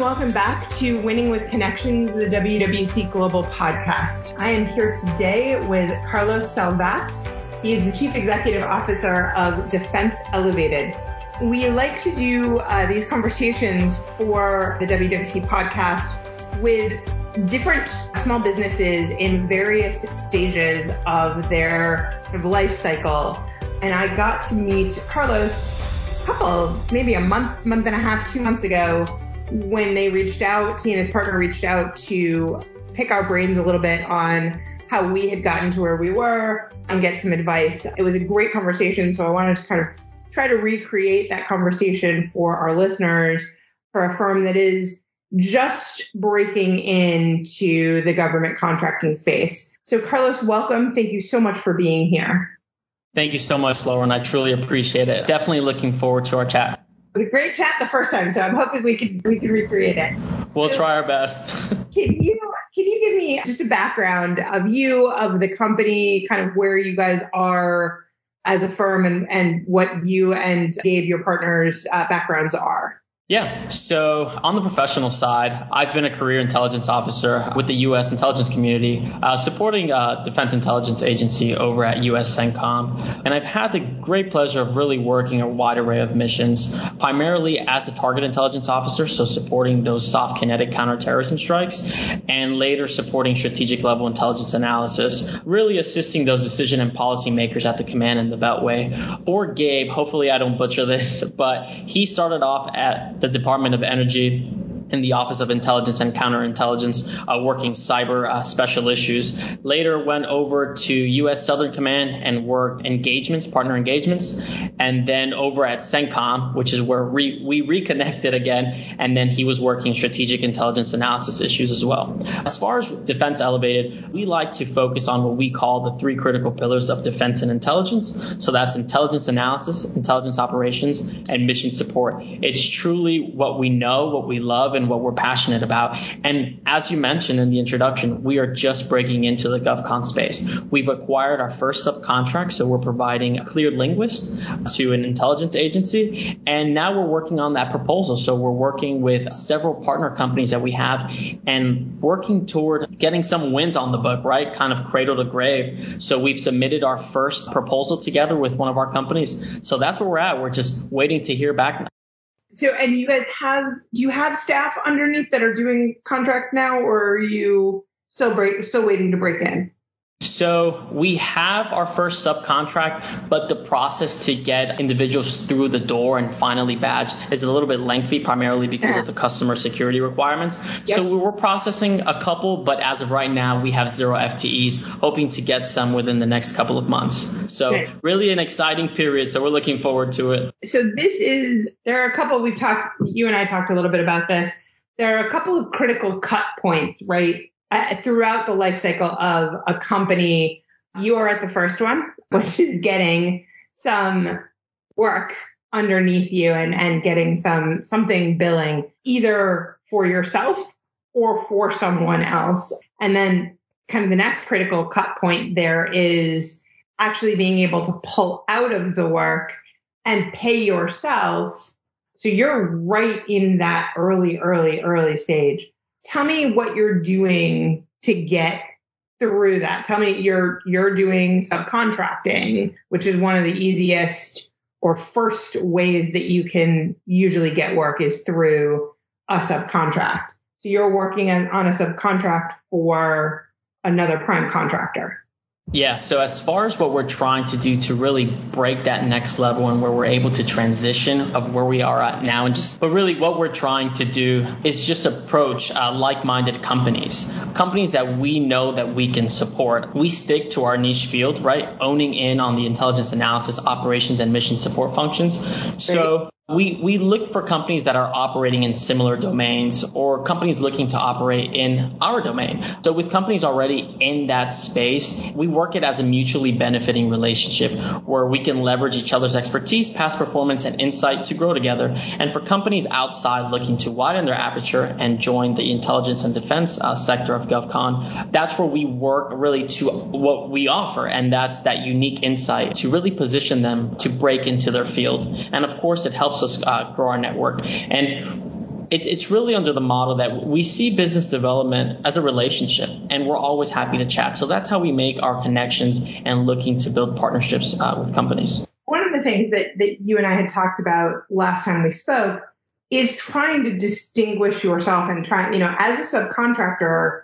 welcome back to Winning with Connections, the WWC Global podcast. I am here today with Carlos Salvat. He is the Chief Executive Officer of Defense Elevated. We like to do uh, these conversations for the WWC podcast with different small businesses in various stages of their life cycle. And I got to meet Carlos a couple, maybe a month, month and a half, two months ago when they reached out, he and his partner reached out to pick our brains a little bit on how we had gotten to where we were and get some advice. It was a great conversation. So I wanted to kind of try to recreate that conversation for our listeners for a firm that is just breaking into the government contracting space. So Carlos, welcome. Thank you so much for being here. Thank you so much, Lauren. I truly appreciate it. Definitely looking forward to our chat. It was a great chat the first time, so I'm hoping we can we can recreate it. We'll so, try our best. can you can you give me just a background of you, of the company, kind of where you guys are as a firm, and and what you and Gabe, your partners' uh, backgrounds are? Yeah. So on the professional side, I've been a career intelligence officer with the U.S. intelligence community, uh, supporting a uh, defense intelligence agency over at U.S. CENTCOM. And I've had the great pleasure of really working a wide array of missions, primarily as a target intelligence officer, so supporting those soft kinetic counterterrorism strikes, and later supporting strategic level intelligence analysis, really assisting those decision and policy makers at the command and the Beltway. Or Gabe, hopefully I don't butcher this, but he started off at the Department of Energy in the Office of Intelligence and Counterintelligence, uh, working cyber uh, special issues. Later went over to U.S. Southern Command and worked engagements, partner engagements, and then over at CENTCOM, which is where re- we reconnected again, and then he was working strategic intelligence analysis issues as well. As far as Defense Elevated, we like to focus on what we call the three critical pillars of defense and intelligence. So that's intelligence analysis, intelligence operations, and mission support. It's truly what we know, what we love, and what we're passionate about. And as you mentioned in the introduction, we are just breaking into the GovCon space. We've acquired our first subcontract, so we're providing a cleared linguist to an intelligence agency. And now we're working on that proposal. So we're working with several partner companies that we have and working toward getting some wins on the book, right? Kind of cradle to grave. So we've submitted our first proposal together with one of our companies. So that's where we're at. We're just waiting to hear back so, and you guys have, do you have staff underneath that are doing contracts now, or are you still break, still waiting to break in? So we have our first subcontract, but the process to get individuals through the door and finally badge is a little bit lengthy, primarily because of the customer security requirements. Yep. So we're processing a couple, but as of right now, we have zero FTEs, hoping to get some within the next couple of months. So okay. really an exciting period. So we're looking forward to it. So this is, there are a couple we've talked, you and I talked a little bit about this. There are a couple of critical cut points, right? Uh, throughout the life cycle of a company, you are at the first one, which is getting some work underneath you and, and getting some something billing either for yourself or for someone else. And then kind of the next critical cut point there is actually being able to pull out of the work and pay yourself. So you're right in that early, early, early stage tell me what you're doing to get through that. Tell me you're you're doing subcontracting, which is one of the easiest or first ways that you can usually get work is through a subcontract. So you're working on, a subcontract for another prime contractor. Yeah, so as far as what we're trying to do to really break that next level and where we're able to transition of where we are at now and just, but really what we're trying to do is just approach uh, like-minded companies, companies that we know that we can support. We stick to our niche field, right? Owning in on the intelligence analysis, operations, and mission support functions. So we, we look for companies that are operating in similar domains or companies looking to operate in our domain. So with companies already in that space, we work it as a mutually benefiting relationship where we can leverage each other's expertise, past performance, and insight to grow together. And for companies outside looking to widen their aperture and join the intelligence and defense uh, sector of GovCon, that's where we work really to what we offer. And that's that unique insight to really position them to break into their field. And of course, it helps helps us uh, grow our network. And it's, it's really under the model that we see business development as a relationship and we're always happy to chat. So that's how we make our connections and looking to build partnerships uh, with companies. One of the things that, that you and I had talked about last time we spoke is trying to distinguish yourself and trying, you know, as a subcontractor,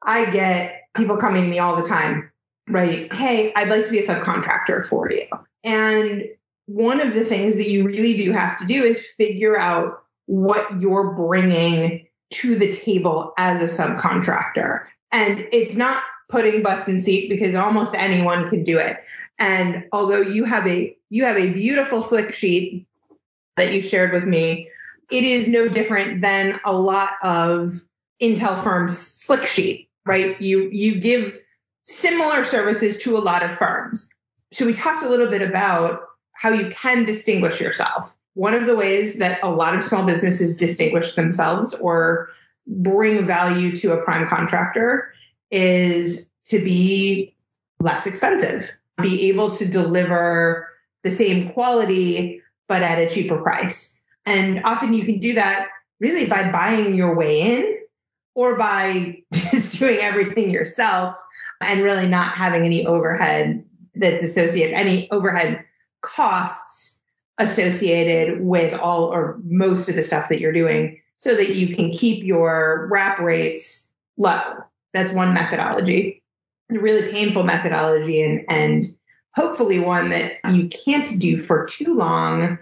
I get people coming to me all the time, right? Hey, I'd like to be a subcontractor for you. And one of the things that you really do have to do is figure out what you're bringing to the table as a subcontractor. And it's not putting butts in seat because almost anyone can do it. And although you have a, you have a beautiful slick sheet that you shared with me, it is no different than a lot of Intel firms slick sheet, right? You, you give similar services to a lot of firms. So we talked a little bit about how you can distinguish yourself. One of the ways that a lot of small businesses distinguish themselves or bring value to a prime contractor is to be less expensive, be able to deliver the same quality, but at a cheaper price. And often you can do that really by buying your way in or by just doing everything yourself and really not having any overhead that's associated, any overhead costs associated with all or most of the stuff that you're doing so that you can keep your wrap rates low. That's one methodology, a really painful methodology and, and hopefully one that you can't do for too long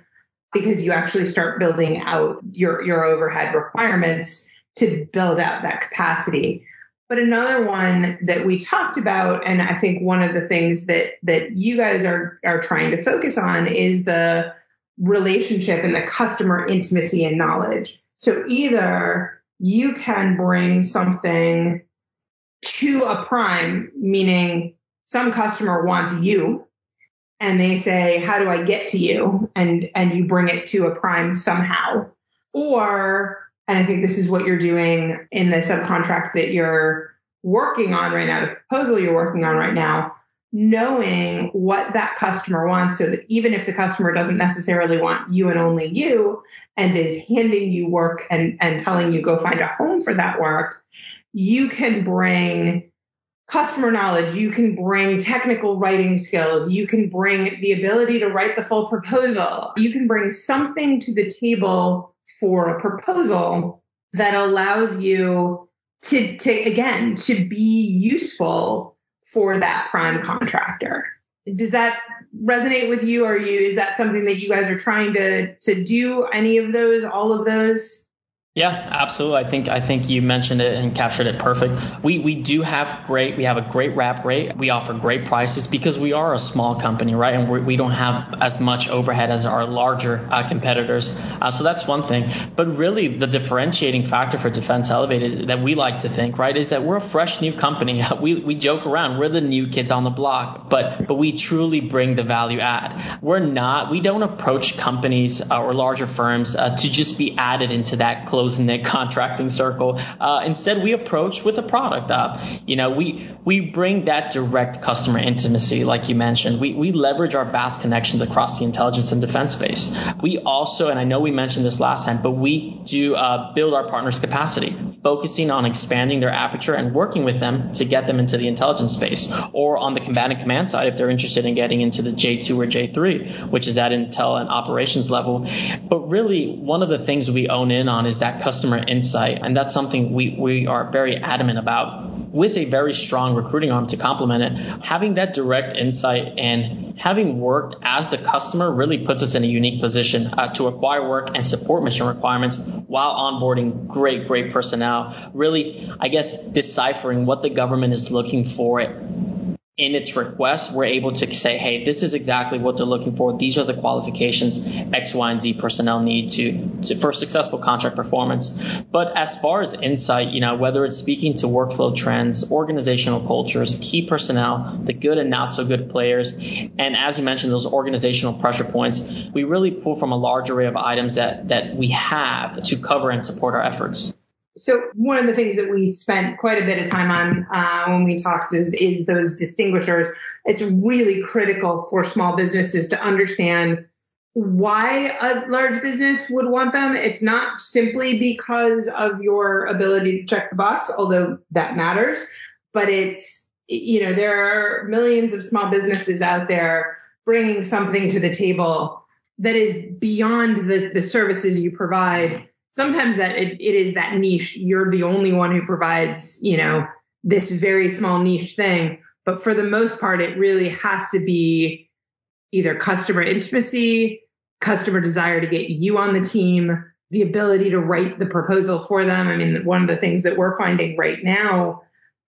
because you actually start building out your, your overhead requirements to build out that capacity. But another one that we talked about, and I think one of the things that, that you guys are, are trying to focus on is the relationship and the customer intimacy and knowledge. So either you can bring something to a prime, meaning some customer wants you and they say, how do I get to you? And, and you bring it to a prime somehow. Or and I think this is what you're doing in the subcontract that you're working on right now, the proposal you're working on right now, knowing what that customer wants so that even if the customer doesn't necessarily want you and only you and is handing you work and, and telling you go find a home for that work, you can bring customer knowledge, you can bring technical writing skills, you can bring the ability to write the full proposal, you can bring something to the table for a proposal that allows you to, to again, to be useful for that prime contractor. Does that resonate with you? Or you, is that something that you guys are trying to, to do any of those, all of those? Yeah, absolutely. I think I think you mentioned it and captured it perfect. We we do have great we have a great wrap rate. We offer great prices because we are a small company, right? And we do not have as much overhead as our larger uh, competitors. Uh, so that's one thing. But really, the differentiating factor for Defense Elevated that we like to think, right, is that we're a fresh new company. We we joke around, we're the new kids on the block, but but we truly bring the value add. We're not we don't approach companies uh, or larger firms uh, to just be added into that close close knit contracting circle. Uh, instead, we approach with a product. Uh, you know, we we bring that direct customer intimacy, like you mentioned. We we leverage our vast connections across the intelligence and defense space. We also, and I know we mentioned this last time, but we do uh, build our partners' capacity, focusing on expanding their aperture and working with them to get them into the intelligence space, or on the combatant command side if they're interested in getting into the J2 or J3, which is at intel and operations level. But really, one of the things we own in on is that customer insight. And that's something we, we are very adamant about with a very strong recruiting arm to complement it. Having that direct insight and having worked as the customer really puts us in a unique position uh, to acquire work and support mission requirements while onboarding great, great personnel. Really, I guess, deciphering what the government is looking for in its request, we're able to say, hey, this is exactly what they're looking for. These are the qualifications X, Y, and Z personnel need to, to for successful contract performance. But as far as insight, you know, whether it's speaking to workflow trends, organizational cultures, key personnel, the good and not so good players, and as you mentioned, those organizational pressure points, we really pull from a large array of items that that we have to cover and support our efforts. So one of the things that we spent quite a bit of time on uh, when we talked is, is those distinguishers. It's really critical for small businesses to understand why a large business would want them. It's not simply because of your ability to check the box, although that matters, but it's, you know, there are millions of small businesses out there bringing something to the table that is beyond the, the services you provide. Sometimes that it, it is that niche. You're the only one who provides, you know, this very small niche thing. But for the most part, it really has to be either customer intimacy, customer desire to get you on the team, the ability to write the proposal for them. I mean, one of the things that we're finding right now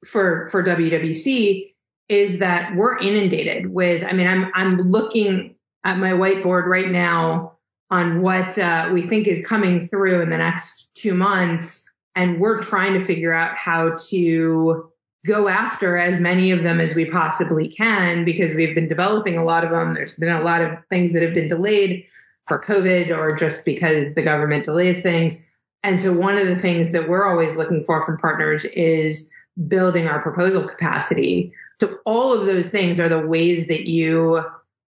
for, for WWC is that we're inundated with, I mean, I'm, I'm looking at my whiteboard right now on what uh, we think is coming through in the next two months. And we're trying to figure out how to go after as many of them as we possibly can because we've been developing a lot of them. There's been a lot of things that have been delayed for COVID or just because the government delays things. And so one of the things that we're always looking for from partners is building our proposal capacity. So all of those things are the ways that you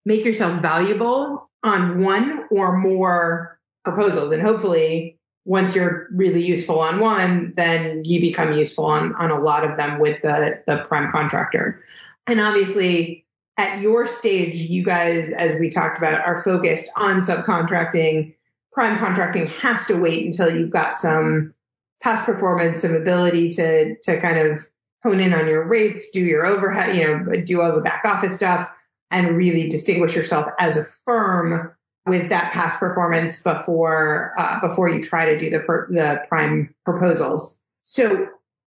make yourself valuable on one or more proposals. And hopefully once you're really useful on one, then you become useful on, on a lot of them with the, the prime contractor. And obviously at your stage, you guys, as we talked about, are focused on subcontracting. Prime contracting has to wait until you've got some past performance, some ability to, to kind of hone in on your rates, do your overhead, you know, do all the back office stuff and really distinguish yourself as a firm with that past performance before, uh, before you try to do the, the prime proposals. So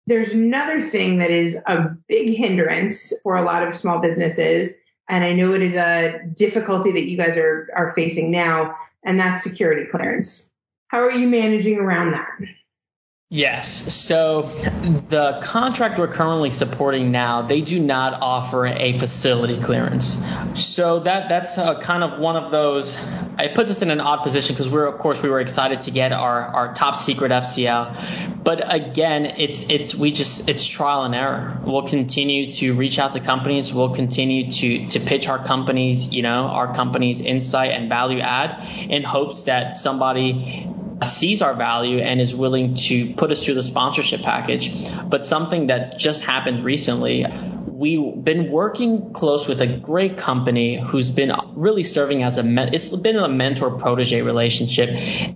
there's another thing that is a big hindrance for a lot of small businesses. And I know it is a difficulty that you guys are, are facing now, and that's security clearance. How are you managing around that? Yes. So the contract we're currently supporting now, they do not offer a facility clearance. So that that's uh, kind of one of those. It puts us in an odd position because we're of course we were excited to get our our top secret FCL, but again it's it's we just it's trial and error. We'll continue to reach out to companies. We'll continue to to pitch our companies, you know, our company's insight and value add in hopes that somebody sees our value and is willing to put us through the sponsorship package. But something that just happened recently, we've been working close with a great company who's been really serving as a men- it's been a mentor protege relationship.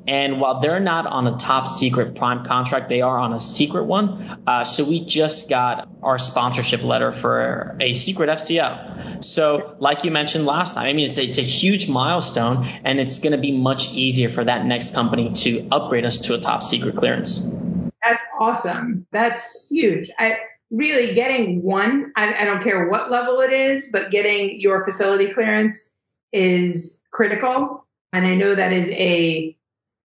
And while they're not on a top secret prime contract they are on a secret one. Uh, so we just got our sponsorship letter for a secret FCL. so like you mentioned last time i mean it's a, it's a huge milestone and it's going to be much easier for that next company to upgrade us to a top secret clearance. That's awesome. That's huge. I really getting one, I, I don't care what level it is, but getting your facility clearance is critical. And I know that is a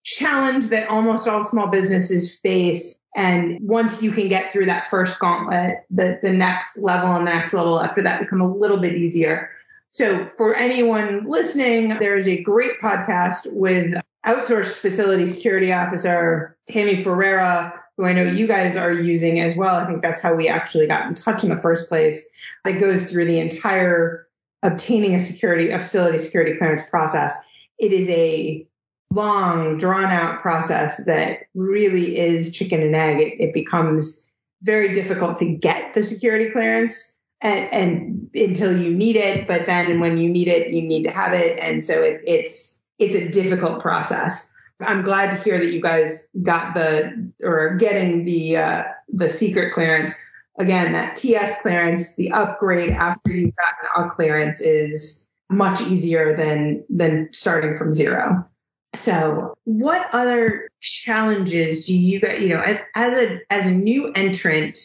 challenge that almost all small businesses face. And once you can get through that first gauntlet, the, the next level and the next level after that become a little bit easier. So for anyone listening, there's a great podcast with outsourced facility security officer Tammy Ferreira who I know you guys are using as well. I think that's how we actually got in touch in the first place. That goes through the entire obtaining a security, a facility security clearance process. It is a long, drawn out process that really is chicken and egg. It, it becomes very difficult to get the security clearance and, and, until you need it. But then when you need it, you need to have it. And so it, it's, it's a difficult process. I'm glad to hear that you guys got the or getting the uh, the secret clearance. Again, that TS clearance, the upgrade after you've gotten a clearance is much easier than than starting from zero. So, what other challenges do you guys, you know, as as a as a new entrant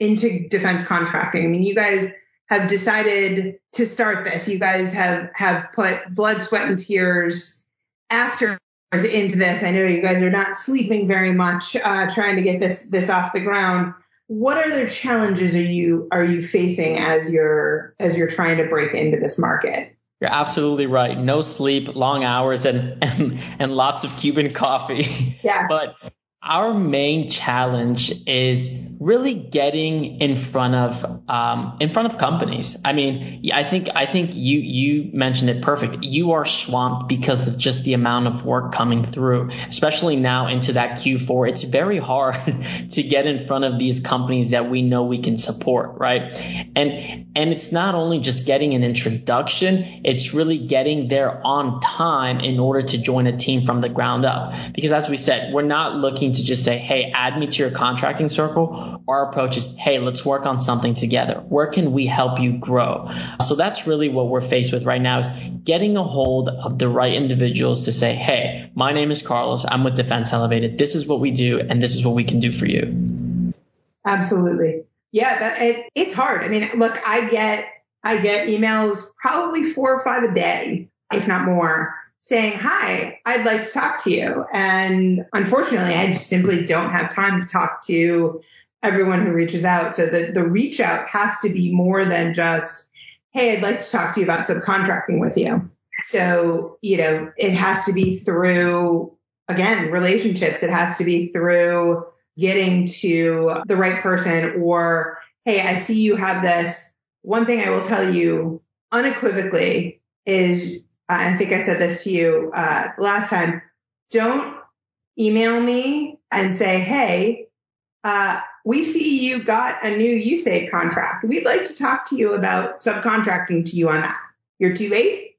into defense contracting? I mean, you guys have decided to start this. You guys have have put blood, sweat, and tears after into this. I know you guys are not sleeping very much, uh, trying to get this this off the ground. What other challenges are you are you facing as you're as you're trying to break into this market? You're absolutely right. No sleep, long hours, and and, and lots of Cuban coffee. Yes. But our main challenge is really getting in front of um, in front of companies. I mean, I think I think you you mentioned it perfect. You are swamped because of just the amount of work coming through, especially now into that Q4. It's very hard to get in front of these companies that we know we can support, right? And and it's not only just getting an introduction, it's really getting there on time in order to join a team from the ground up. Because as we said, we're not looking to just say, hey, add me to your contracting circle. Our approach is, hey, let's work on something together. Where can we help you grow? So that's really what we're faced with right now is getting a hold of the right individuals to say, hey, my name is Carlos. I'm with Defense Elevated. This is what we do, and this is what we can do for you. Absolutely. Yeah, that, it, it's hard. I mean, look, I get I get emails probably four or five a day, if not more, saying, Hi, I'd like to talk to you. And unfortunately, I simply don't have time to talk to everyone who reaches out. So the, the reach out has to be more than just, Hey, I'd like to talk to you about subcontracting with you. So, you know, it has to be through, again, relationships. It has to be through getting to the right person or, Hey, I see you have this. One thing I will tell you unequivocally is I think I said this to you uh, last time. Don't email me and say, "Hey, uh, we see you got a new USAID contract. We'd like to talk to you about subcontracting to you on that." You're too late,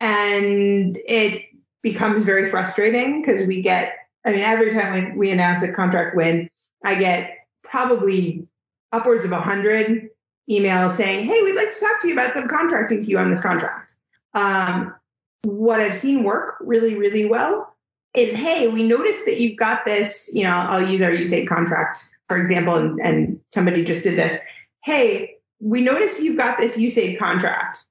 and it becomes very frustrating because we get. I mean, every time we, we announce a contract win, I get probably upwards of a hundred emails saying, "Hey, we'd like to talk to you about subcontracting to you on this contract." Um, what I've seen work really, really well is, hey, we noticed that you've got this, you know, I'll use our USAID contract, for example, and, and somebody just did this. Hey, we noticed you've got this USAID contract.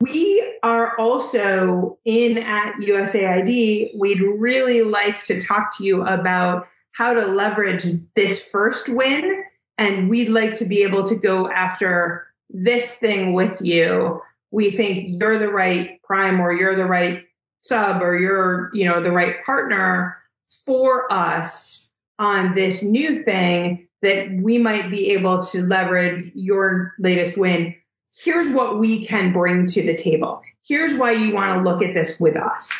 We are also in at USAID. We'd really like to talk to you about how to leverage this first win. And we'd like to be able to go after this thing with you we think you're the right prime or you're the right sub or you're, you know, the right partner for us on this new thing that we might be able to leverage your latest win. Here's what we can bring to the table. Here's why you want to look at this with us.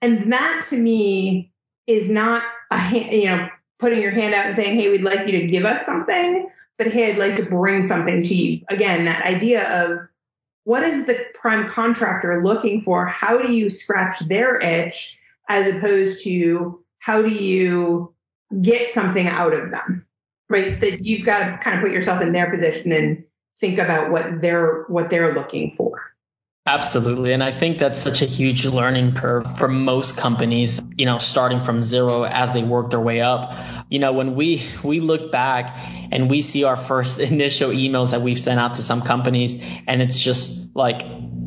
And that to me is not a, you know, putting your hand out and saying, Hey, we'd like you to give us something, but Hey, I'd like to bring something to you. Again, that idea of what is the prime contractor looking for? How do you scratch their itch as opposed to how do you get something out of them? Right? That you've got to kind of put yourself in their position and think about what they're what they're looking for. Absolutely. And I think that's such a huge learning curve for most companies, you know, starting from zero as they work their way up. You know, when we, we look back and we see our first initial emails that we've sent out to some companies and it's just like,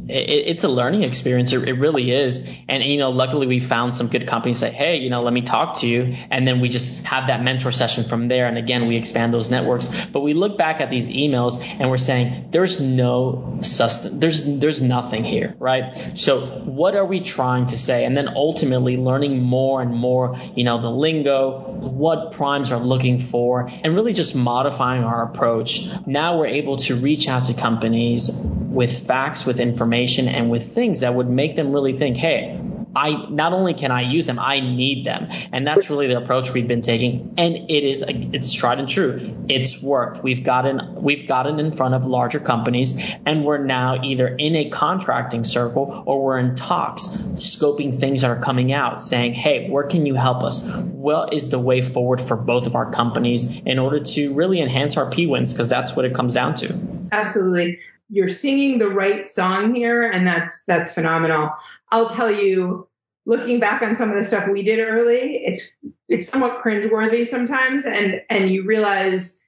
it, it's a learning experience. It, it, really is. And, you know, luckily we found some good companies say, Hey, you know, let me talk to you. And then we just have that mentor session from there. And again, we expand those networks, but we look back at these emails and we're saying there's no sustenance. There's, there's nothing here, right? So what are we trying to say? And then ultimately learning more and more, you know, the lingo, what primes are looking for and really just modifying our approach. Now we're able to reach out to companies with facts, with information, and with things that would make them really think, hey, I not only can I use them, I need them, and that's really the approach we've been taking. And it is it's tried and true. It's worked. We've gotten we've gotten in front of larger companies, and we're now either in a contracting circle or we're in talks, scoping things that are coming out, saying, hey, where can you help us? What is the way forward for both of our companies in order to really enhance our P wins? Because that's what it comes down to. Absolutely you're singing the right song here and that's that's phenomenal. I'll tell you looking back on some of the stuff we did early, it's it's somewhat cringeworthy sometimes and and you realize,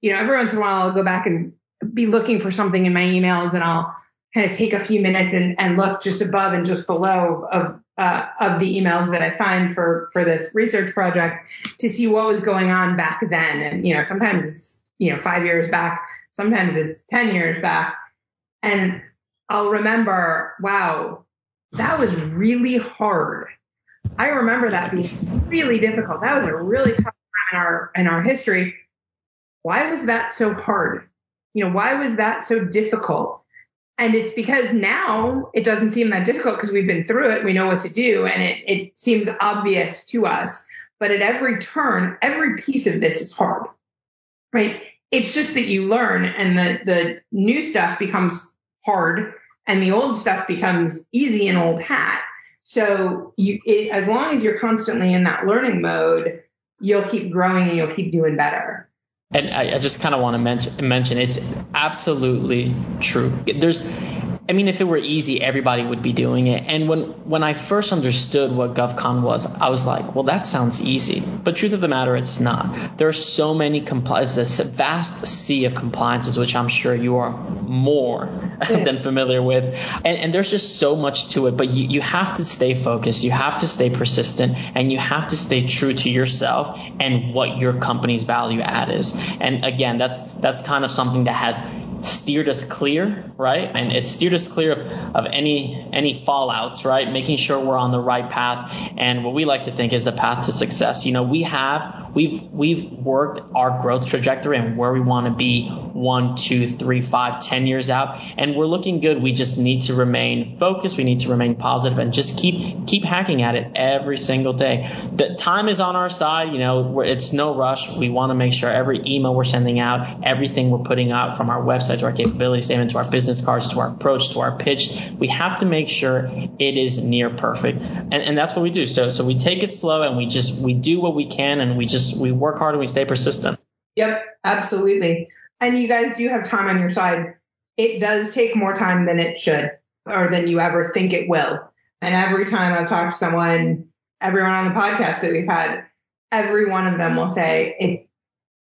you know, every once in a while I'll go back and be looking for something in my emails and I'll kind of take a few minutes and, and look just above and just below of uh, of the emails that I find for for this research project to see what was going on back then. And you know, sometimes it's you know five years back, sometimes it's ten years back, and I'll remember, wow, that was really hard. I remember that being really difficult. That was a really tough time in our in our history, why was that so hard? You know, why was that so difficult? And it's because now it doesn't seem that difficult because we've been through it. We know what to do and it, it seems obvious to us. But at every turn, every piece of this is hard, right? It's just that you learn and the, the new stuff becomes hard and the old stuff becomes easy and old hat. So you, it, as long as you're constantly in that learning mode, you'll keep growing and you'll keep doing better. And I, I just kind of want to mention, mention it's absolutely true. There's I mean, if it were easy, everybody would be doing it. And when, when I first understood what GovCon was, I was like, well, that sounds easy. But truth of the matter, it's not. There are so many compliances, a vast sea of compliances, which I'm sure you are more yeah. than familiar with. And, and, there's just so much to it. But you, you have to stay focused. You have to stay persistent and you have to stay true to yourself and what your company's value add is. And again, that's, that's kind of something that has steered us clear, right? And it steered us clear of, of any any fallouts, right? Making sure we're on the right path and what we like to think is the path to success. You know, we have we've we've worked our growth trajectory and where we want to be one, two, three, five, ten years out, and we're looking good. We just need to remain focused. We need to remain positive and just keep keep hacking at it every single day. The time is on our side. You know, it's no rush. We want to make sure every email we're sending out, everything we're putting out from our website to our capability statement to our business cards to our approach to our pitch, we have to make sure it is near perfect, and, and that's what we do. So so we take it slow and we just we do what we can and we just we work hard and we stay persistent. Yep, absolutely and you guys do have time on your side, it does take more time than it should or than you ever think it will. And every time I've talked to someone, everyone on the podcast that we've had, every one of them will say, it,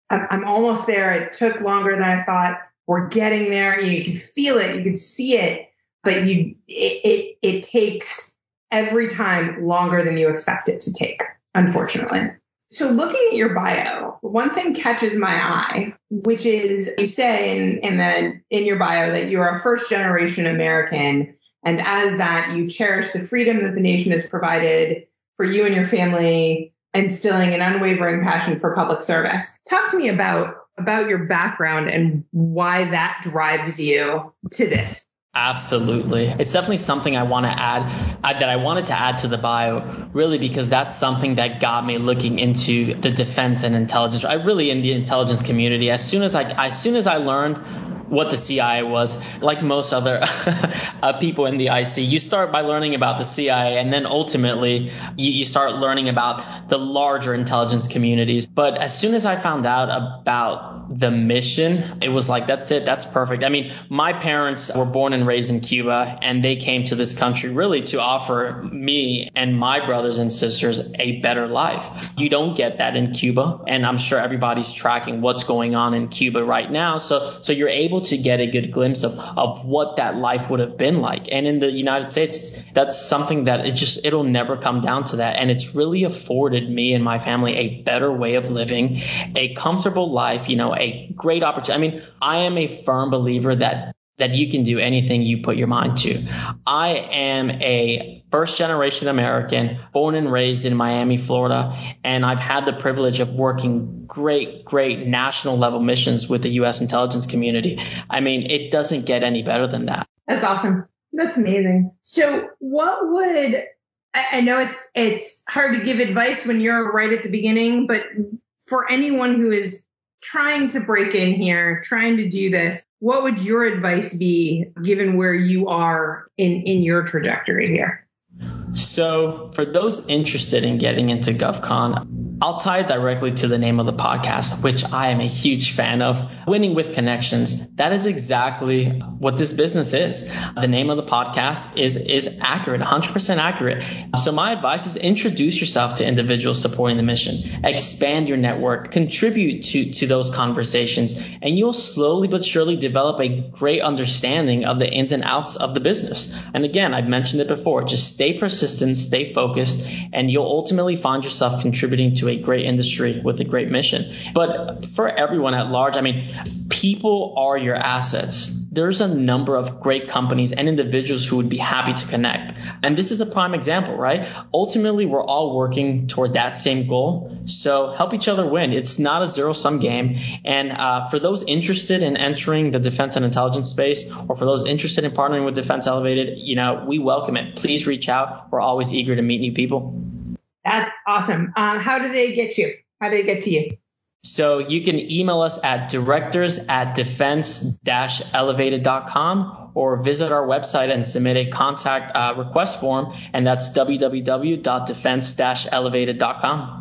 I'm almost there. It took longer than I thought. We're getting there. You can feel it. You can see it, but you, it, it, it takes every time longer than you expect it to take, unfortunately. So looking at your bio, one thing catches my eye, which is you say in, in the in your bio that you are a first generation American, and as that you cherish the freedom that the nation has provided for you and your family, instilling an unwavering passion for public service. Talk to me about about your background and why that drives you to this. Absolutely. It's definitely something I want to add that I wanted to add to the bio really because that's something that got me looking into the defense and intelligence. I really in the intelligence community as soon as I as soon as I learned what the CIA was. Like most other uh, people in the IC, you start by learning about the CIA, and then ultimately you, you, start learning about the larger intelligence communities. But as soon as I found out about the mission, it was like, that's it, that's perfect. I mean, my parents were born and raised in Cuba, and they came to this country really to offer me and my brothers and sisters a better life. You don't get that in Cuba, and I'm sure everybody's tracking what's going on in Cuba right now. So, so you're able to get a good glimpse of, of what that life would have been like. And in the United States, that's something that it just, it'll never come down to that. And it's really afforded me and my family a better way of living, a comfortable life, you know, a great opportunity. I mean, I am a firm believer that that you can do anything you put your mind to. I am a first generation American, born and raised in Miami, Florida, and I've had the privilege of working great, great national level missions with the U.S. intelligence community. I mean, it doesn't get any better than that. That's awesome. That's amazing. So what would, I know it's, it's hard to give advice when you're right at the beginning, but for anyone who is trying to break in here, trying to do this, what would your advice be given where you are in, in your trajectory here? So, for those interested in getting into GovCon, I'll tie it directly to the name of the podcast, which I am a huge fan of. Winning with Connections. That is exactly what this business is. The name of the podcast is, is accurate, 100% accurate. So my advice is introduce yourself to individuals supporting the mission, expand your network, contribute to, to those conversations, and you'll slowly but surely develop a great understanding of the ins and outs of the business. And again, I've mentioned it before, just stay persistent, stay focused, and you'll ultimately find yourself contributing to a great industry with a great mission. But for everyone at large, I mean, people are your assets. There's a number of great companies and individuals who would be happy to connect. And this is a prime example, right? Ultimately, we're all working toward that same goal. So help each other win. It's not a zero sum game. And uh, for those interested in entering the defense and intelligence space, or for those interested in partnering with Defense Elevated, you know, we welcome it. Please reach out. We're always eager to meet new people. That's awesome. Uh, how do they get you? How do they get to you? So you can email us at directors at defense-elevated.com or visit our website and submit a contact uh, request form, and that's www.defense-elevated.com.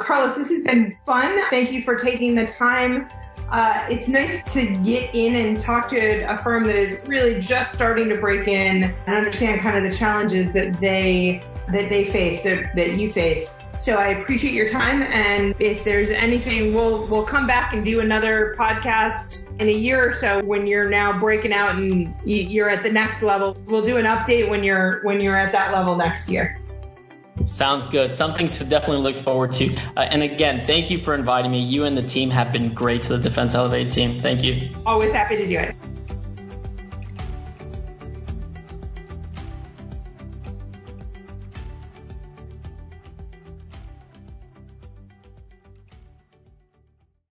Carlos, this has been fun. Thank you for taking the time. Uh, it's nice to get in and talk to a firm that is really just starting to break in and understand kind of the challenges that they that they face, that, that you face. So I appreciate your time. And if there's anything, we'll we'll come back and do another podcast in a year or so when you're now breaking out and you're at the next level. We'll do an update when you're when you're at that level next year. Sounds good. Something to definitely look forward to. Uh, and again, thank you for inviting me. You and the team have been great to the Defense Elevated team. Thank you. Always happy to do it.